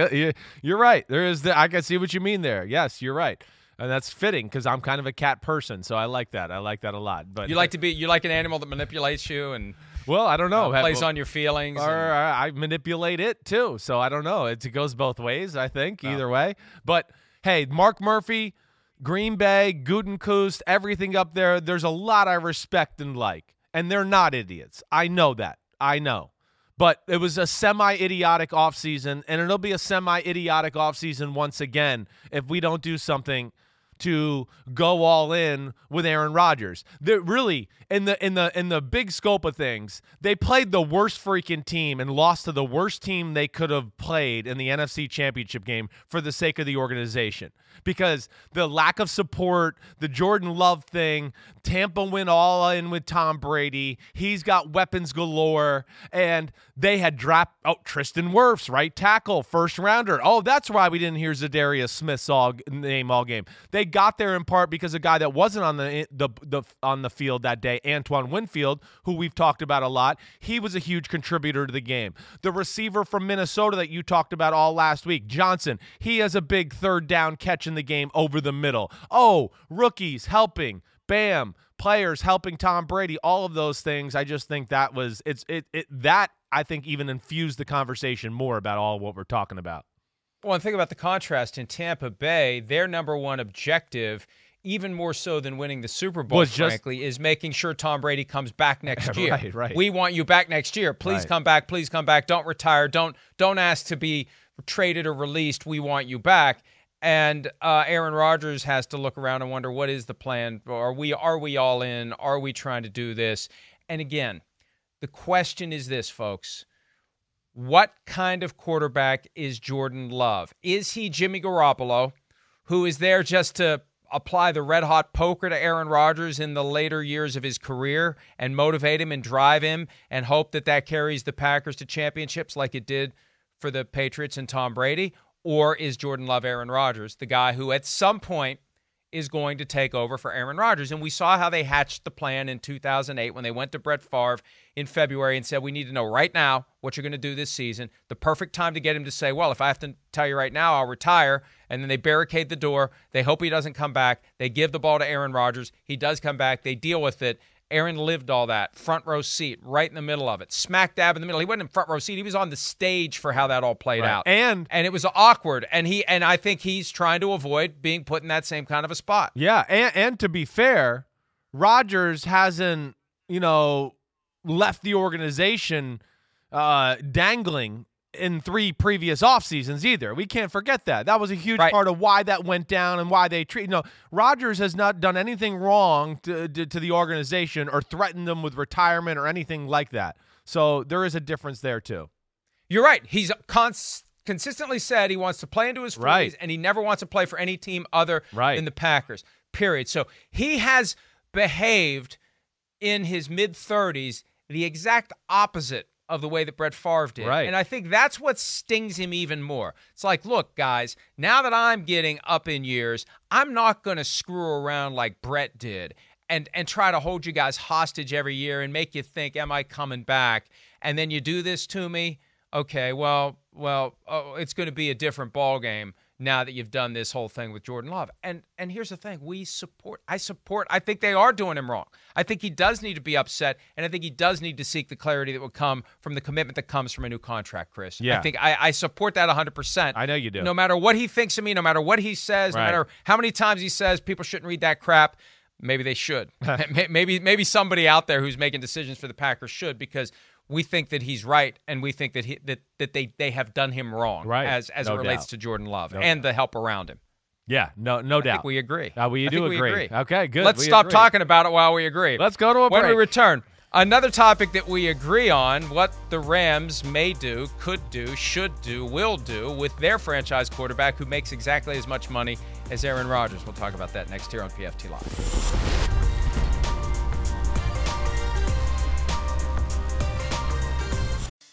Speaker 7: You're right. There is the, I can see what you mean there. Yes, you're right. And that's fitting because I'm kind of a cat person, so I like that. I like that a lot. But
Speaker 1: You like to be you like an animal that manipulates you and
Speaker 7: well, I don't know.
Speaker 1: uh, plays on your feelings.
Speaker 7: or
Speaker 1: and-
Speaker 7: I manipulate it too. So I don't know. It, goes both ways, I think, either way. But hey, Mark Murphy, Green Bay, Gutekunst, everything up there, there's a lot I respect and like. And they're not idiots. I know that. I know. But it was a semi idiotic offseason, and it'll be a semi idiotic offseason once again if we don't do something to go all in with Aaron Rodgers. They're really in the in the in the big scope of things, they played the worst freaking team and lost to the worst team they could have played in the NFC Championship game for the sake of the organization. Because the lack of support, the Jordan Love thing, Tampa went all in with Tom Brady. He's got weapons galore, and they had dropped oh Tristan Wirfs, right tackle, first rounder. Oh, that's why we didn't hear Za'Darius Smith's all name all game. They got there in part because a guy that wasn't on the the, the on the field that day, Antoine Winfield, who we've talked about a lot, he was a huge contributor to the game. The receiver from Minnesota that you talked about all last week, Johnson, he has a big third down catch in the game over the middle. Oh, rookies helping. Bam, players helping Tom Brady, all of those things. I just think that was it's it, it that I think even infused the conversation more about all what we're talking about.
Speaker 1: Well, and think about the contrast in Tampa Bay. Their number one objective, even more so than winning the Super Bowl,
Speaker 7: Was just-
Speaker 1: frankly, is making sure Tom Brady comes back next year.
Speaker 7: Right, right.
Speaker 1: We want you back next year. Please
Speaker 7: Right.
Speaker 1: come back. Please come back. Don't retire. Don't don't ask to be traded or released. We want you back. And uh, Aaron Rodgers has to look around and wonder what is the plan? Are we are we all in? Are we trying to do this? And again, the question is this, folks what kind of quarterback is Jordan Love? Is he Jimmy Garoppolo, who is there just to apply the red hot poker to Aaron Rodgers in the later years of his career and motivate him and drive him and hope that that carries the Packers to championships like it did for the Patriots and Tom Brady? Or is Jordan Love Aaron Rodgers, the guy who at some point is going to take over for Aaron Rodgers. And we saw how they hatched the plan in 2008 when they went to Brett Favre in February and said, We need to know right now what you're going to do this season. The perfect time to get him to say, Well, if I have to tell you right now, I'll retire. And then they barricade the door. They hope he doesn't come back. They give the ball to Aaron Rodgers. He does come back. They deal with it. Aaron lived all that. Front row seat, right in the middle of it. Smack dab in the middle. He wasn't in front row seat. He was on the stage for how that all played
Speaker 7: Right.
Speaker 1: out.
Speaker 7: And-
Speaker 1: and it was awkward. And he and I think he's trying to avoid being put in that same kind of a spot.
Speaker 7: Yeah, and, and to be fair, Rodgers hasn't, you know, left the organization uh, dangling in three previous off seasons either. We can't forget that. That was a huge
Speaker 1: Right.
Speaker 7: part of why that went down and why they treat. You know, Rodgers has not done anything wrong to, to, to the organization or threatened them with retirement or anything like that. So there is a difference there too.
Speaker 1: You're right. He's cons- consistently said he wants to play into his 40s
Speaker 7: Right.
Speaker 1: and he never wants to play for any team other
Speaker 7: Right.
Speaker 1: than the Packers. Period. So he has behaved in his mid 30s the exact opposite of the way that Brett Favre did.
Speaker 7: Right.
Speaker 1: And I think that's what stings him even more. It's like, look, guys, now that I'm getting up in years, I'm not going to screw around like Brett did and and try to hold you guys hostage every year and make you think, am I coming back? And then you do this to me. Okay, well, well, oh, it's going to be a different ball game now that you've done this whole thing with Jordan Love. And and here's the thing, we support I support I think they are doing him wrong. I think he does need to be upset and I think he does need to seek the clarity that will come from the commitment that comes from a new contract, Chris.
Speaker 7: Yeah.
Speaker 1: I think I, I support that 100%.
Speaker 7: I know you do.
Speaker 1: No matter what he thinks of me, no matter what he says,
Speaker 7: Right.
Speaker 1: no matter how many times he says people shouldn't read that crap, maybe they should. maybe maybe somebody out there who's making decisions for the Packers should because we think that he's right and we think that he that, that they they have done him wrong
Speaker 7: Right.
Speaker 1: as as
Speaker 7: No
Speaker 1: it relates
Speaker 7: doubt.
Speaker 1: to Jordan Love
Speaker 7: No
Speaker 1: and the help around him.
Speaker 7: Yeah, no, no
Speaker 1: I
Speaker 7: doubt.
Speaker 1: think we agree.
Speaker 7: Uh, we
Speaker 1: I
Speaker 7: do
Speaker 1: think we
Speaker 7: agree.
Speaker 1: agree.
Speaker 7: Okay, good.
Speaker 1: Let's
Speaker 7: We
Speaker 1: stop
Speaker 7: agree.
Speaker 1: talking about it while we agree.
Speaker 7: Let's go to a
Speaker 1: when we return. Another topic that we agree on: what the Rams may do, could do, should do, will do with their franchise quarterback, who makes exactly as much money as Aaron Rodgers. We'll talk about that next here on PFT Live.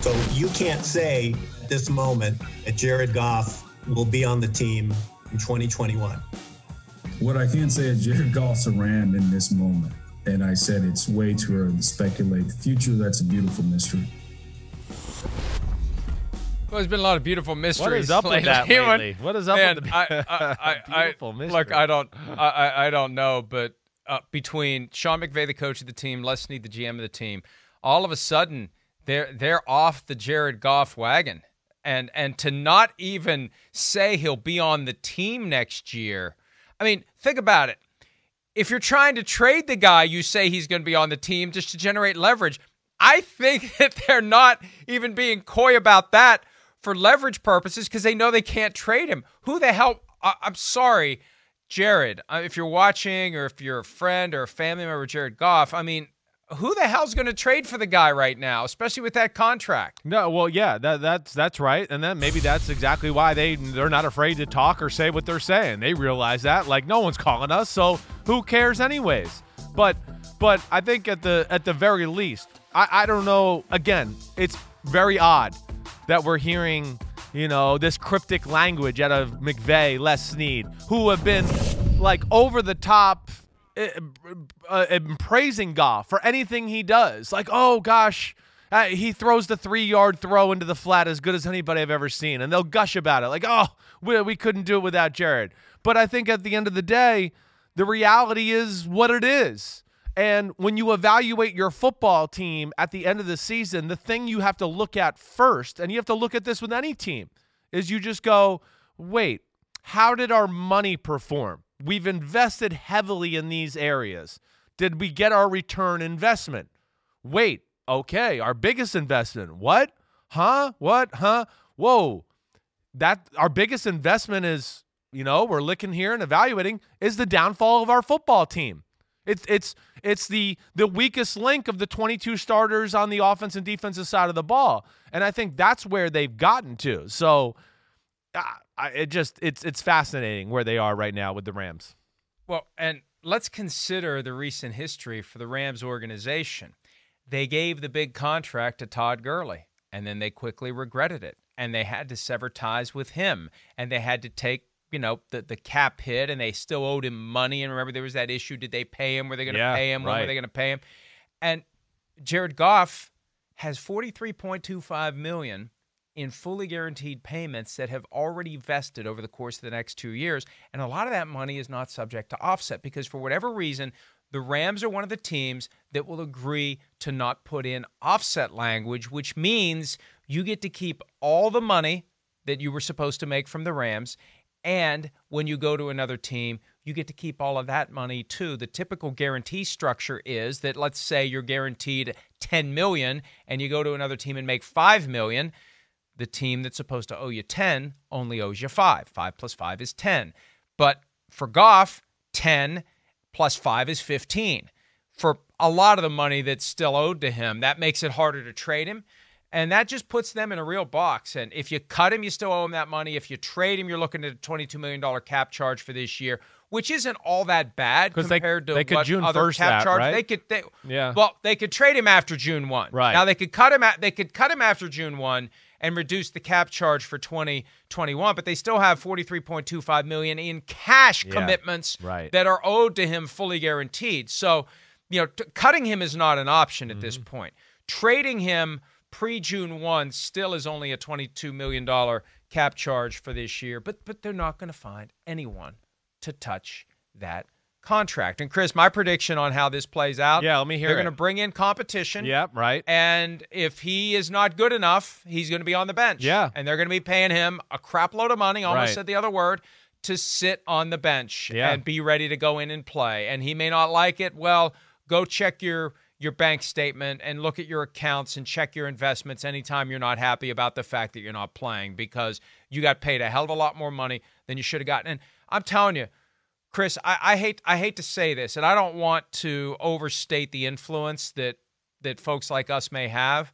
Speaker 9: So you can't say at this moment that Jared Goff will be on the team in 2021.
Speaker 10: What I can say is Jared Goff's a Ram in this moment. And I said it's way too early to speculate. The future, that's a beautiful mystery.
Speaker 1: Well, there's been a lot of beautiful mysteries.
Speaker 7: What is up with that
Speaker 1: lately.
Speaker 7: lately? What is up
Speaker 1: Man,
Speaker 7: with the
Speaker 1: I, I, I, I,
Speaker 7: beautiful
Speaker 1: Look. I don't, I, I, I don't know, but uh, between Sean McVay, the coach of the team, Les Snead, the GM of the team, all of a sudden they're they're off the Jared Goff wagon, and and to not even say he'll be on the team next year. I mean, think about it. If you're trying to trade the guy, you say he's going to be on the team just to generate leverage. I think that they're not even being coy about that for leverage purposes because they know they can't trade him. Who the hell? I, I'm sorry, Jared. uh, If you're watching or if you're a friend or a family member of Jared Goff, I mean, who the hell's going to trade for the guy right now, especially with that contract?
Speaker 7: No, well, yeah, that, that's that's right, and then maybe that's exactly why they they're not afraid to talk or say what they're saying. They realize that, like, no one's calling us, so who cares anyways? But but I think at the at the very least, I I don't know. Again, it's very odd that we're hearing you know this cryptic language out of McVay, Les Snead, who have been like over the top uh, uh, uh, praising Goff for anything he does. Like, oh gosh, uh, he throws the three yard throw into the flat as good as anybody I've ever seen. And they'll gush about it. Like, oh, we, we couldn't do it without Jared. But I think at the end of the day, the reality is what it is. And when you evaluate your football team at the end of the season, the thing you have to look at first, and you have to look at this with any team, is you just go, wait, how did our money perform? We've invested heavily in these areas. Did we get our return investment? Wait, okay, our biggest investment. What? Huh? What? Huh? Whoa. That our biggest investment is, you know, we're looking here and evaluating is the downfall of our football team. It's it's it's the the weakest link of the 22 starters on the offense and defensive side of the ball. And I think that's where they've gotten to. So uh, I, it just it's it's fascinating where they are right now with the Rams.
Speaker 1: Well, and let's consider the recent history for the Rams organization. They gave the big contract to Todd Gurley, and then they quickly regretted it, and they had to sever ties with him, and they had to take you know the the cap hit, and they still owed him money. And remember, there was that issue: did they pay him? Were they going to
Speaker 7: Yeah,
Speaker 1: pay him? When were they going to pay him? And Jared Goff has forty three point two five million in fully guaranteed payments that have already vested over the course of the next two years. And a lot of that money is not subject to offset because, for whatever reason, the Rams are one of the teams that will agree to not put in offset language, which means you get to keep all the money that you were supposed to make from the Rams. And when you go to another team, you get to keep all of that money too. The typical guarantee structure is that let's say you're guaranteed 10 million and you go to another team and make 5 million, the team that's supposed to owe you 10 only owes you 5. 5 plus 5 is 10. But for Goff, 10 plus 5 is 15. For a lot of the money that's still owed to him, that makes it harder to trade him. And that just puts them in a real box. And if you cut him, you still owe him that money. If you trade him, you're looking at a $22 million cap charge for this year, which isn't all that bad
Speaker 7: 'Cause they-
Speaker 1: compared to
Speaker 7: they could
Speaker 1: what
Speaker 7: June
Speaker 1: other
Speaker 7: 1st
Speaker 1: cap
Speaker 7: that,
Speaker 1: charge.
Speaker 7: right?
Speaker 1: They could, they,
Speaker 7: Yeah.
Speaker 1: Well, they could trade him after June 1.
Speaker 7: Right.
Speaker 1: Now they could cut him at, they could cut him after June 1 and reduce the cap charge for 2021, but they still have 43.25 million in cash
Speaker 7: Yeah,
Speaker 1: commitments
Speaker 7: right.
Speaker 1: that are owed to him fully guaranteed. So, you know, t- cutting him is not an option at
Speaker 7: Mm-hmm.
Speaker 1: this point. Trading him pre June 1 still is only a $22 million cap charge for this year, but but they're not going to find anyone to touch that contract. And Chris, my prediction on how this plays out,
Speaker 7: Yeah, let me hear
Speaker 1: They're going to bring in competition.
Speaker 7: Yep, right.
Speaker 1: And if he is not good enough, he's going to be on the bench.
Speaker 7: Yeah.
Speaker 1: And they're going to be paying him a crap load of money, almost
Speaker 7: Right.
Speaker 1: said the other word, to sit on the bench
Speaker 7: Yeah.
Speaker 1: and be ready to go in and play. And he may not like it. Well, go check your your bank statement and look at your accounts and check your investments anytime you're not happy about the fact that you're not playing because you got paid a hell of a lot more money than you should have gotten. And I'm telling you, Chris, I, I hate I hate to say this, and I don't want to overstate the influence that that folks like us may have.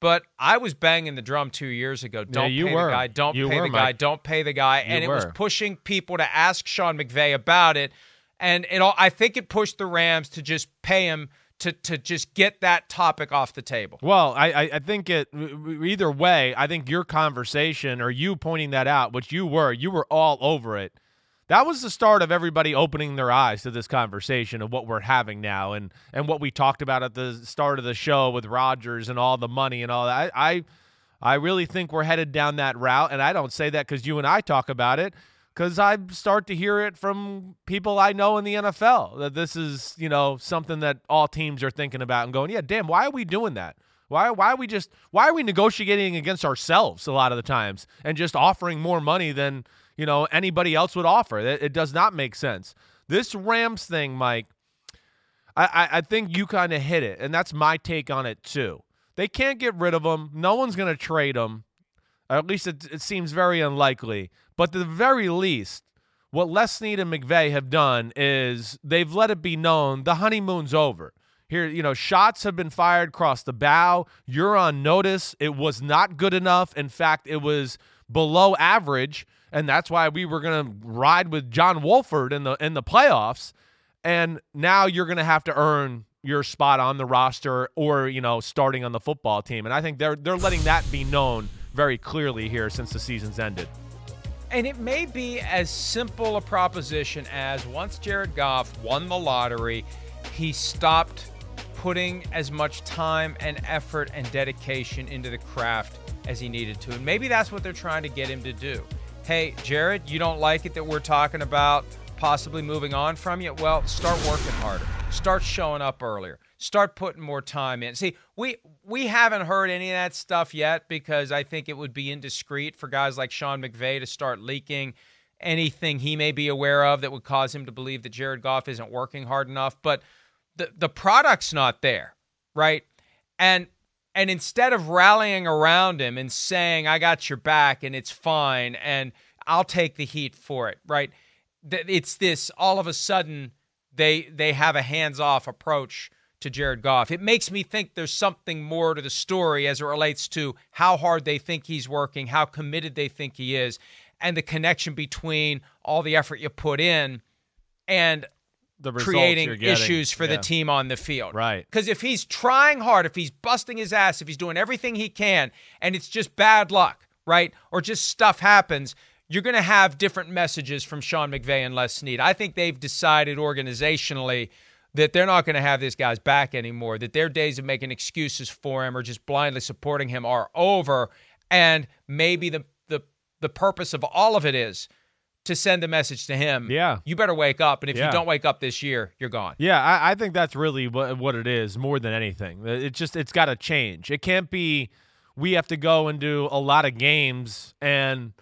Speaker 1: But I was banging the drum two years ago. Don't
Speaker 7: you
Speaker 1: pay
Speaker 7: were.
Speaker 1: the guy. Don't
Speaker 7: You
Speaker 1: pay
Speaker 7: were,
Speaker 1: the guy.
Speaker 7: Mike.
Speaker 1: Don't pay the guy.
Speaker 7: You
Speaker 1: and it was pushing people to ask Sean McVay about it. And it all, I think it pushed the Rams to just pay him to to just get that topic off the table.
Speaker 7: Well, I, I, think it either way. I think your conversation or you pointing that out, which you were, you were all over it. That was the start of everybody opening their eyes to this conversation of what we're having now, and and what we talked about at the start of the show with Rodgers and all the money and all that. I I, I really think we're headed down that route, and I don't say that because you and I talk about it. Because I start to hear it from people I know in the NFL that this is, you know, something that all teams are thinking about and going, yeah, damn, why are we doing that? Why why are we just why are we negotiating against ourselves a lot of the times and just offering more money than you know anybody else would offer? It, it does not make sense. This Rams thing, Mike, I I, I think you kind of hit it, and that's my take on it too. They can't get rid of him. No one's going to trade him. At least it, it seems very unlikely. But the very least, what Les Snead and McVay have done is they've let it be known the honeymoon's over. Here, you know, shots have been fired across the bow. You're on notice. It was not good enough. In fact, it was below average, and that's why we were going to ride with John Wolford in the in the playoffs. And now you're going to have to earn your spot on the roster or, you know, starting on the football team. And I think they're they're letting that be known very clearly here since the season's ended.
Speaker 1: And it may be as simple a proposition as once Jared Goff won the lottery, he stopped putting as much time and effort and dedication into the craft as he needed to. And maybe that's what they're trying to get him to do. Hey, Jared, you don't like it that we're talking about possibly moving on from you? Well, start working harder. Start showing up earlier. Start putting more time in. See, we we haven't heard any of that stuff yet because I think it would be indiscreet for guys like Sean McVay to start leaking anything he may be aware of that would cause him to believe that Jared Goff isn't working hard enough. But the the product's not there, right? And and instead of rallying around him and saying, I got your back and it's fine and I'll take the heat for it, right? It's this all of a sudden they they have a hands-off approach to Jared Goff. It makes me think there's something more to the story as it relates to how hard they think he's working, how committed they think he is. and the connection between all the effort you put in and
Speaker 7: The
Speaker 1: creating issues for the team on the field.
Speaker 7: Right.
Speaker 1: Because if he's trying hard, if he's busting his ass, if he's doing everything he can, and it's just bad luck, right? Or just stuff happens, you're going to have different messages from Sean McVay and Les Snead. I think they've decided organizationally that they're not going to have this guy's back anymore, that their days of making excuses for him or just blindly supporting him are over. And maybe the, the, the purpose of all of it is to send a message to him.
Speaker 7: Yeah.
Speaker 1: You better wake up. And if
Speaker 7: Yeah.
Speaker 1: you don't wake up this year, you're gone.
Speaker 7: Yeah, I, I think that's really what what it is more than anything. It just it's got to change. It can't be we have to go and do a lot of games and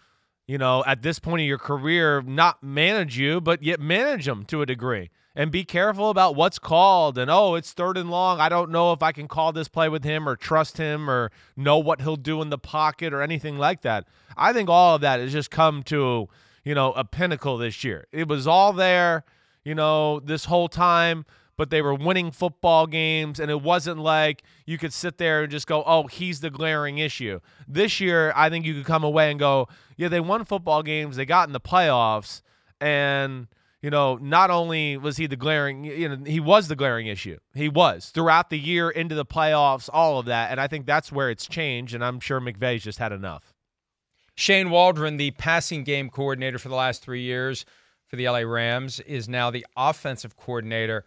Speaker 7: you know at this point of your career not manage you, but yet manage them to a degree and be careful about what's called and oh it's third and long. I don't know if I can call this play with him or trust him or know what he'll do in the pocket or anything like that. I think all of that has just come to you know a pinnacle this year. It was all there you know, this whole time, but they were winning football games, and it wasn't like you could sit there and just go, oh, he's the glaring issue. This year, I think you could come away and go, yeah, they won football games, they got in the playoffs, and you know, not only was he the glaring, you know, he was the glaring issue. He was throughout the year, into the playoffs, all of that, and I think that's where it's changed, and I'm sure McVay's just had enough.
Speaker 1: Shane Waldron, the passing game coordinator for the last three years for the LA Rams, is now the offensive coordinator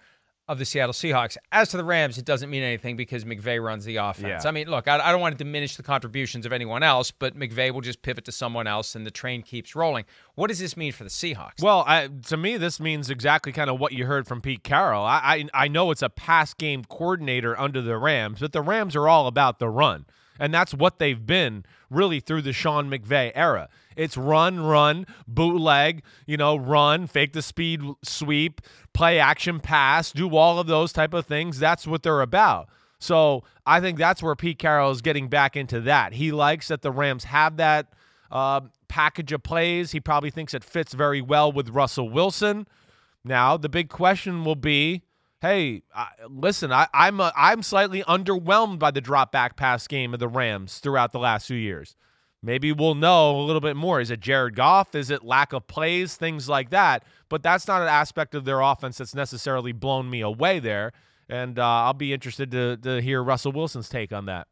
Speaker 1: of the Seattle Seahawks. As to the Rams, it doesn't mean anything because McVay runs the offense.
Speaker 7: Yeah.
Speaker 1: I mean, look, I, I don't want to diminish the contributions of anyone else, but McVay will just pivot to someone else and the train keeps rolling. What does this mean for the Seahawks?
Speaker 7: Well, I, to me, this means exactly kind of what you heard from Pete Carroll. I, I I know it's a pass game coordinator under the Rams, but the Rams are all about the run, and that's what they've been really through the Sean McVay era. It's run, run, bootleg, you know, run, fake the speed sweep, play action pass, do all of those type of things. That's what they're about. So I think that's where Pete Carroll is getting back into that. He likes that the Rams have that uh, package of plays. He probably thinks it fits very well with Russell Wilson. Now the big question will be, hey, I, listen, I, I'm a, I'm slightly underwhelmed by the drop back pass game of the Rams throughout the last few years. Maybe we'll know a little bit more. Is it Jared Goff? Is it lack of plays? Things like that. But that's not an aspect of their offense that's necessarily blown me away there. And uh, I'll be interested to, to hear Russell Wilson's take on that.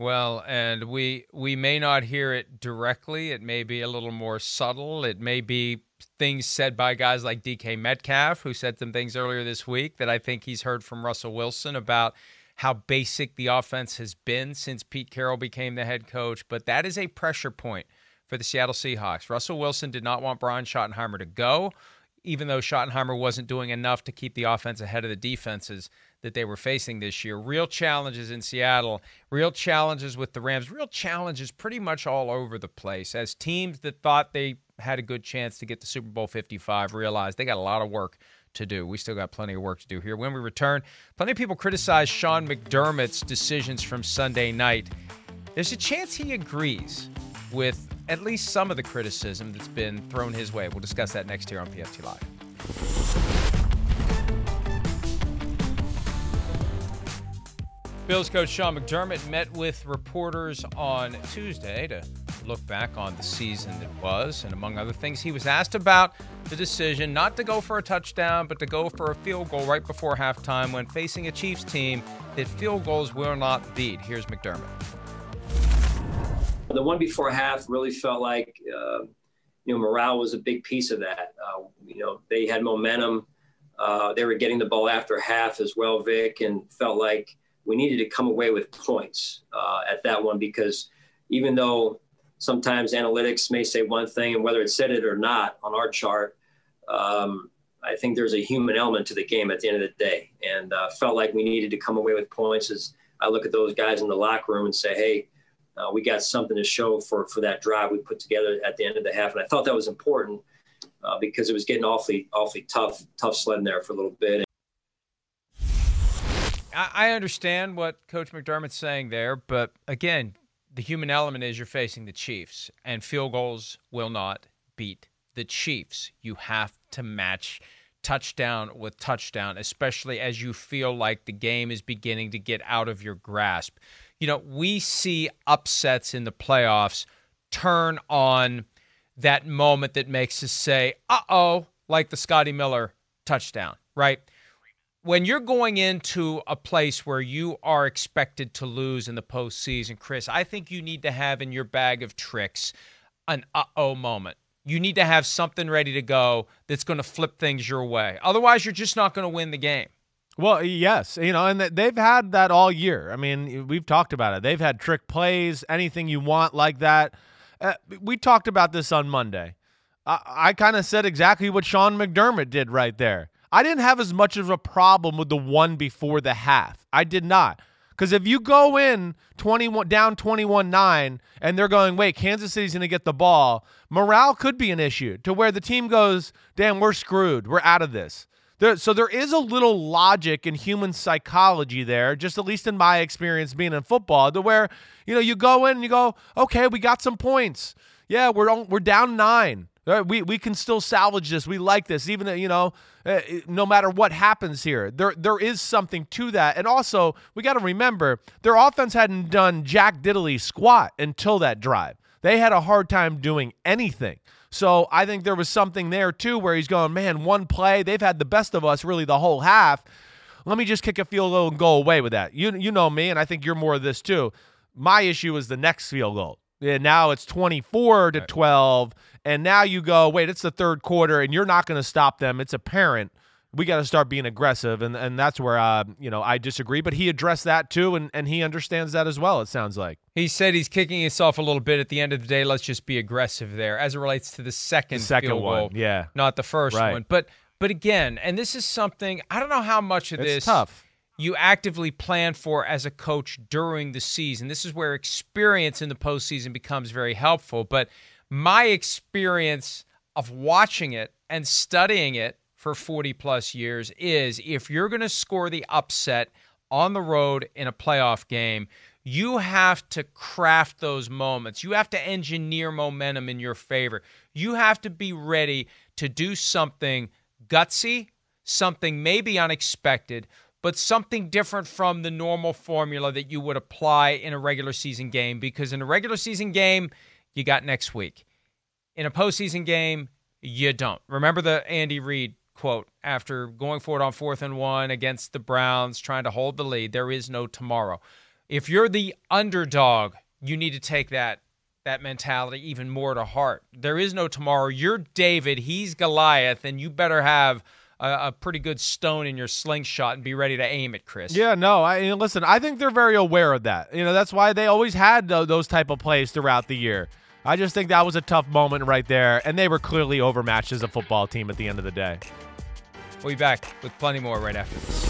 Speaker 1: Well, and we we may not hear it directly. It may be a little more subtle. It may be things said by guys like DK Metcalf, who said some things earlier this week that I think he's heard from Russell Wilson about how basic the offense has been since Pete Carroll became the head coach. But that is a pressure point for the Seattle Seahawks. Russell Wilson did not want Brian Schottenheimer to go, even though Schottenheimer wasn't doing enough to keep the offense ahead of the defenses that they were facing this year. Real challenges in Seattle, real challenges with the Rams, real challenges pretty much all over the place as teams that thought they had a good chance to get to Super Bowl 55 realized they got a lot of work to do. We still got plenty of work to do here. When we return, plenty of people criticize Sean McDermott's decisions from Sunday night. There's a chance he agrees with at least some of the criticism that's been thrown his way. We'll discuss that next here on PFT Live. Bills coach Sean McDermott met with reporters on Tuesday to look back on the season that was. And among other things, he was asked about the decision not to go for a touchdown, but to go for a field goal right before halftime when facing a Chiefs team that field goals will not beat. Here's McDermott.
Speaker 11: The one before half really felt like, uh, you know, morale was a big piece of that. Uh, you know, they had momentum. Uh, they were getting the ball after half as well, Vic, and felt like we needed to come away with points uh, at that one because even though sometimes analytics may say one thing and whether it said it or not on our chart, um, I think there's a human element to the game at the end of the day, and uh, felt like we needed to come away with points. As I look at those guys in the locker room and say, "Hey, uh, we got something to show for for that drive we put together at the end of the half," and I thought that was important uh, because it was getting awfully awfully tough tough sledding there for a little bit.
Speaker 1: I understand what Coach McDermott's saying there, but again, the human element is you're facing the Chiefs, and field goals will not beat the Chiefs. You have to match touchdown with touchdown, especially as you feel like the game is beginning to get out of your grasp. You know, we see upsets in the playoffs turn on that moment that makes us say, uh oh, like the Scotty Miller touchdown, right? When you're going into a place where you are expected to lose in the postseason, Chris, I think you need to have in your bag of tricks an uh oh moment. You need to have something ready to go that's going to flip things your way. Otherwise, you're just not going to win the game.
Speaker 7: Well, yes, you know, and they've had that all year. I mean, we've talked about it. They've had trick plays, anything you want like that. Uh, we talked about this on Monday. I, I kind of said exactly what Sean McDermott did right there. I didn't have as much of a problem with the one before the half. I did not. Because if you go in 21 down 21-9 and they're going, wait, Kansas City's going to get the ball, morale could be an issue to where the team goes, damn, we're screwed. We're out of this. There, so there is a little logic in human psychology there, just at least in my experience being in football, to where you know you go in and you go, okay, we got some points. Yeah, we're we're down nine. We we can still salvage this. We like this, even you know, uh, no matter what happens here. There there is something to that, and also we got to remember their offense hadn't done jack diddly squat until that drive. They had a hard time doing anything. So I think there was something there too where he's going, man, one play, they've had the best of us really the whole half. Let me just kick a field goal and go away with that. You you know me, and I think you're more of this too. My issue is the next field goal. And now it's 24 to 12, and now you go, wait, it's the third quarter, and you're not going to stop them. It's apparent we got to start being aggressive, and and that's where uh, you know I disagree. But he addressed that too, and and he understands that as well. It sounds like
Speaker 1: he said he's kicking himself a little bit. At the end of the day, let's just be aggressive there, as it relates to the second,
Speaker 7: the second
Speaker 1: field
Speaker 7: one,
Speaker 1: goal,
Speaker 7: yeah,
Speaker 1: not the first
Speaker 7: right.
Speaker 1: one. But but again, and this is something I don't know how much of
Speaker 7: it's
Speaker 1: this
Speaker 7: tough.
Speaker 1: You actively plan for as a coach during the season. This is where experience in the postseason becomes very helpful. But my experience of watching it and studying it for 40 plus years is if you're going to score the upset on the road in a playoff game, you have to craft those moments. You have to engineer momentum in your favor. You have to be ready to do something gutsy, something maybe unexpected, but something different from the normal formula that you would apply in a regular season game. Because in a regular season game, you got next week. In a postseason game, you don't. Remember the Andy Reid quote after going for it on fourth and one against the Browns, trying to hold the lead. There is no tomorrow. If you're the underdog, you need to take that that mentality even more to heart. There is no tomorrow. You're David, he's Goliath, and you better have a, a pretty good stone in your slingshot and be ready to aim it, Chris.
Speaker 7: Yeah, no. I listen. I think they're very aware of that. You know, that's why they always had those type of plays throughout the year. I just think that was a tough moment right there, and they were clearly overmatched as a football team at the end of the day.
Speaker 1: We'll be back with plenty more right after this.